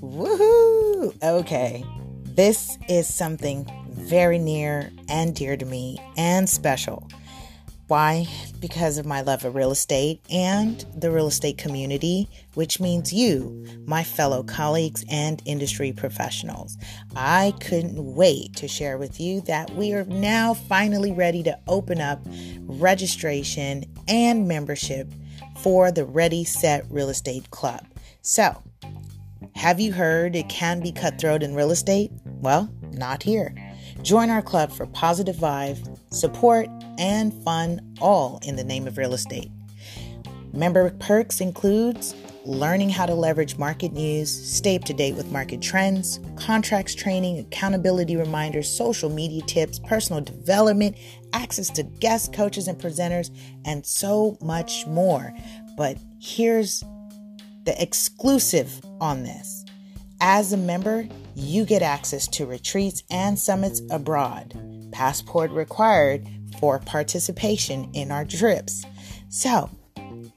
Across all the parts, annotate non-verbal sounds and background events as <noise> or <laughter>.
Woohoo! Okay, this is something very near and dear to me and special. Why? Because of my love of real estate and the real estate community, which means you, my fellow colleagues and industry professionals. I couldn't wait to share with you that we are now finally ready to open up registration and membership for the Ready Set Real Estate Club. So, have you heard it can be cutthroat in real estate? Well, not here. Join our club for positive vibe, support, and fun, all in the name of real estate. Member perks includes learning how to leverage market news, stay up to date with market trends, contracts training, accountability reminders, social media tips, personal development, access to guest coaches and presenters, and so much more. But here's the exclusive on this. As a member, you get access to retreats and summits abroad. Passport required for participation in our trips. So,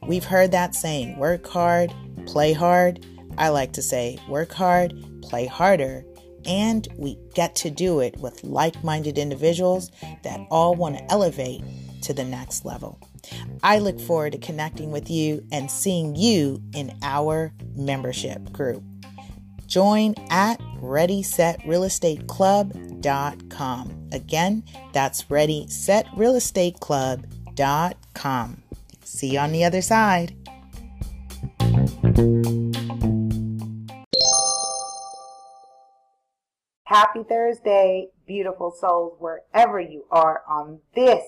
we've heard that saying work hard, play hard. I like to say work hard, play harder, and we get to do it with like minded individuals that all want to elevate to the next level. I look forward to connecting with you and seeing you in our membership group. Join at ReadySetRealEstateClub.com. Again, that's ReadySetRealEstateClub.com. See you on the other side. Happy Thursday, beautiful souls, wherever you are on this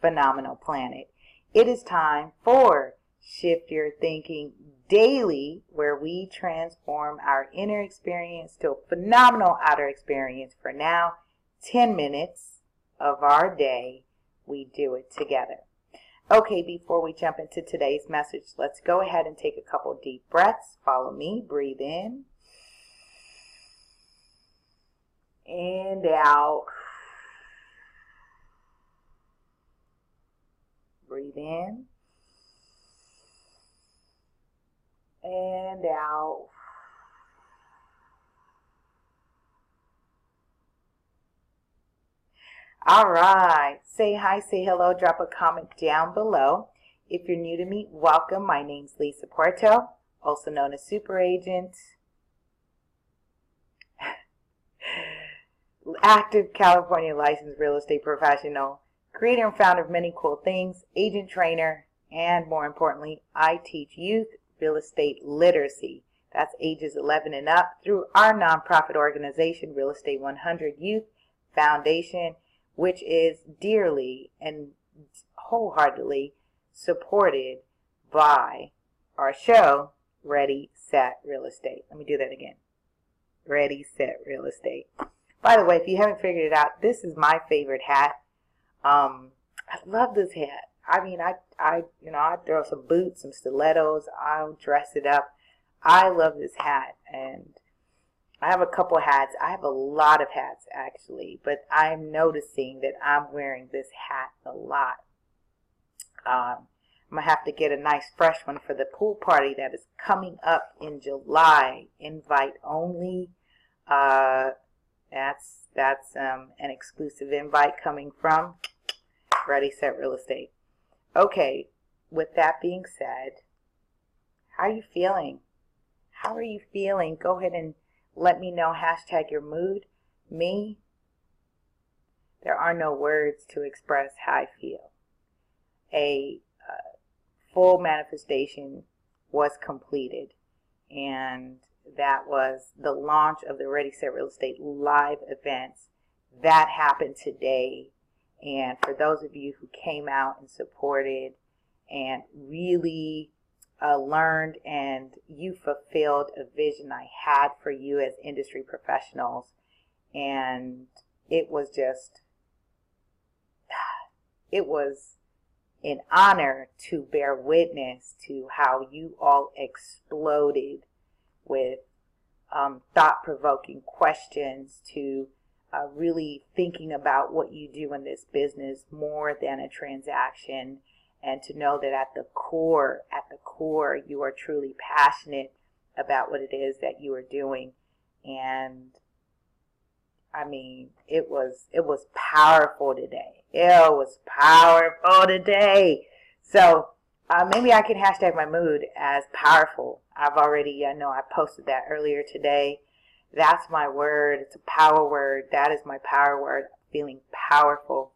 phenomenal planet. It is time for Shift Your Thinking Daily, where we transform our inner experience to a phenomenal outer experience. For now, 10 minutes of our day, we do it together. Okay, before we jump into today's message, let's go ahead and take a couple deep breaths. Follow me. Breathe in and out. Breathe in and out. All right. Say hi, say hello, drop a comment down below. If you're new to me, welcome. My name's Lisa Porto, also known as Super Agent. <laughs> Active California licensed real estate professional creator and founder of many cool things, agent trainer, and more importantly, I teach youth real estate literacy. That's ages 11 and up through our nonprofit organization, Real Estate 100 Youth Foundation, which is dearly and wholeheartedly supported by our show, Ready, Set, Real Estate. Let me do that again. Ready, Set, Real Estate. By the way, if you haven't figured it out, this is my favorite hat um, I love this hat. I mean, I, I, you know, I throw some boots, some stilettos. I'll dress it up. I love this hat, and I have a couple hats. I have a lot of hats actually, but I'm noticing that I'm wearing this hat a lot. Um, I'm gonna have to get a nice fresh one for the pool party that is coming up in July. Invite only. Uh, that's that's um, an exclusive invite coming from Ready Set Real Estate. Okay, with that being said, how are you feeling? How are you feeling? Go ahead and let me know. Hashtag your mood. Me, there are no words to express how I feel. A uh, full manifestation was completed, and that was the launch of the Ready Set Real Estate live events. That happened today. And for those of you who came out and supported and really uh, learned and you fulfilled a vision I had for you as industry professionals. And it was just, <sighs> it was an honor to bear witness to how you all exploded with um, thought provoking questions to uh, really thinking about what you do in this business more than a transaction and to know that at the core, at the core, you are truly passionate about what it is that you are doing. And I mean, it was it was powerful today. It was powerful today. So uh, maybe I can hashtag my mood as powerful. I've already, I know I posted that earlier today. That's my word. It's a power word. That is my power word. Feeling powerful.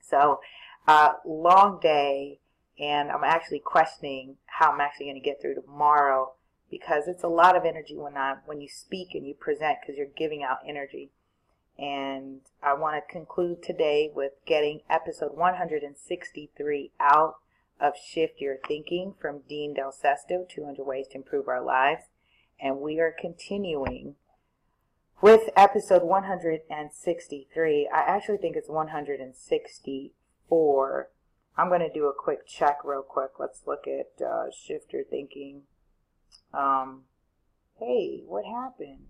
So, uh, long day, and I'm actually questioning how I'm actually going to get through tomorrow because it's a lot of energy when I when you speak and you present because you're giving out energy. And I want to conclude today with getting episode 163 out of Shift Your Thinking from Dean Del Sesto, 200 Ways to Improve Our Lives. And we are continuing with episode 163. I actually think it's 164. I'm going to do a quick check real quick. Let's look at uh, Shift Your Thinking. Um, hey, what happened?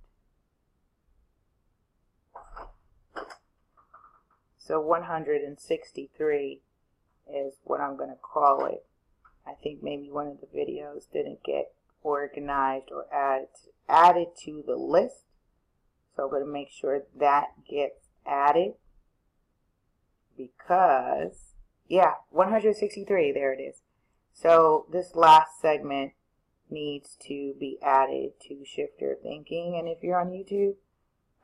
So 163 is what I'm going to call it. I think maybe one of the videos didn't get organized or added, added to the list. So I'm going to make sure that gets added because, yeah, 163, there it is. So this last segment needs to be added to Shift Your Thinking. And if you're on YouTube,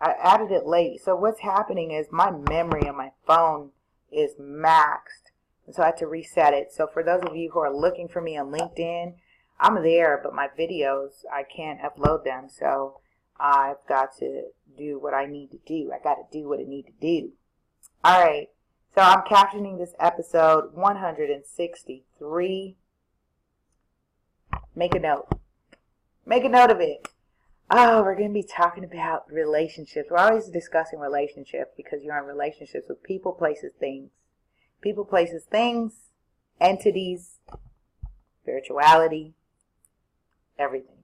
I added it late. So what's happening is my memory on my phone is maxed. And so I had to reset it. So for those of you who are looking for me on LinkedIn, I'm there, but my videos, I can't upload them. So I've got to do what I need to do. I got to do what I need to do. All right. So I'm captioning this episode 163. Make a note. Make a note of it. Oh, we're going to be talking about relationships. We're always discussing relationships because you're in relationships with people, places, things. People, places, things, entities, spirituality, everything.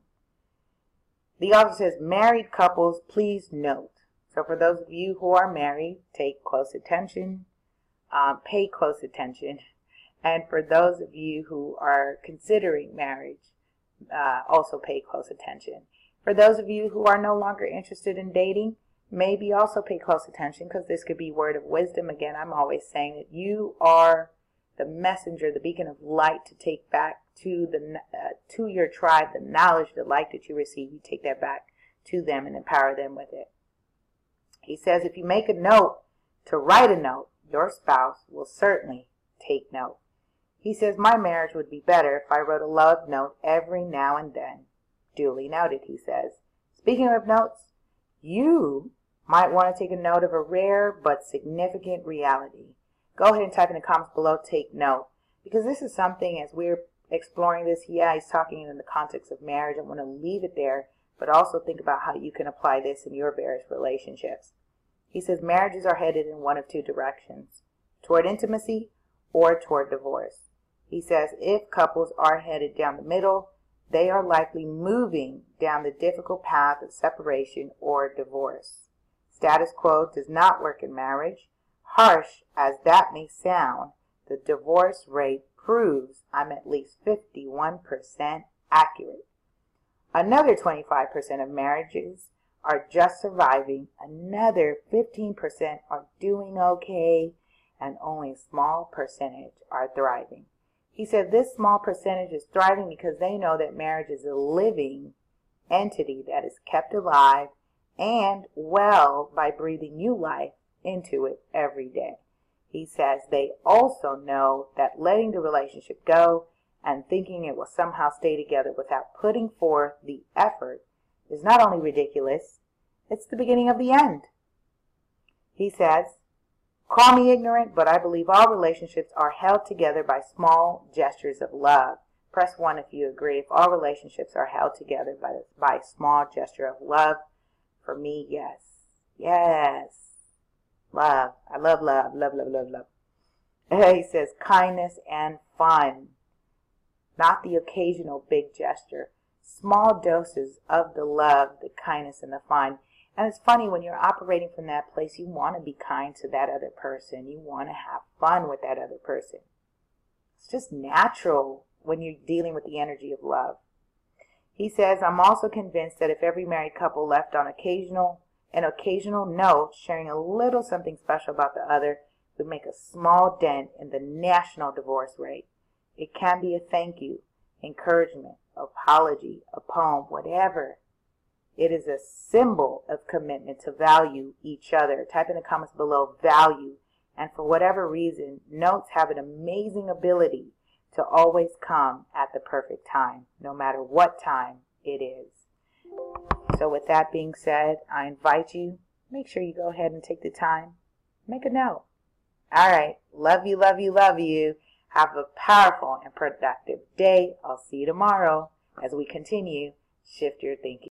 The author says, married couples, please note. So for those of you who are married, take close attention, um, pay close attention. And for those of you who are considering marriage, uh, also pay close attention. For those of you who are no longer interested in dating, maybe also pay close attention because this could be word of wisdom. Again, I'm always saying that you are the messenger, the beacon of light to take back to the uh, to your tribe the knowledge, the light that you receive. You take that back to them and empower them with it. He says, if you make a note to write a note, your spouse will certainly take note. He says, my marriage would be better if I wrote a love note every now and then. Duly noted, he says. Speaking of notes, you might want to take a note of a rare but significant reality. Go ahead and type in the comments below, take note. Because this is something, as we're exploring this, yeah, he's talking in the context of marriage. I want to leave it there, but also think about how you can apply this in your various relationships. He says marriages are headed in one of two directions, toward intimacy or toward divorce. He says if couples are headed down the middle, they are likely moving down the difficult path of separation or divorce. Status quo does not work in marriage. Harsh as that may sound, the divorce rate proves I'm at least 51% accurate. Another 25% of marriages are just surviving, another 15% are doing okay, and only a small percentage are thriving. He said this small percentage is thriving because they know that marriage is a living entity that is kept alive and well by breathing new life into it every day. He says they also know that letting the relationship go and thinking it will somehow stay together without putting forth the effort is not only ridiculous, it's the beginning of the end. He says, Call me ignorant, but I believe all relationships are held together by small gestures of love. Press 1 if you agree. If all relationships are held together by, by a small gesture of love, for me, yes. Yes. Love. I love love. Love, love, love, love. <laughs> He says kindness and fun. Not the occasional big gesture. Small doses of the love, the kindness, and the fun. And it's funny when you're operating from that place, you want to be kind to that other person. You want to have fun with that other person. It's just natural when you're dealing with the energy of love. He says, I'm also convinced that if every married couple left on occasional an occasional note sharing a little something special about the other would make a small dent in the national divorce rate. It can be a thank you, encouragement, apology, a poem, whatever. It is a symbol of commitment to value each other. Type in the comments below value. And for whatever reason, notes have an amazing ability to always come at the perfect time, no matter what time it is. So with that being said, I invite you, make sure you go ahead and take the time, make a note. All right. Love you, love you, love you. Have a powerful and productive day. I'll see you tomorrow as we continue Shift Your Thinking.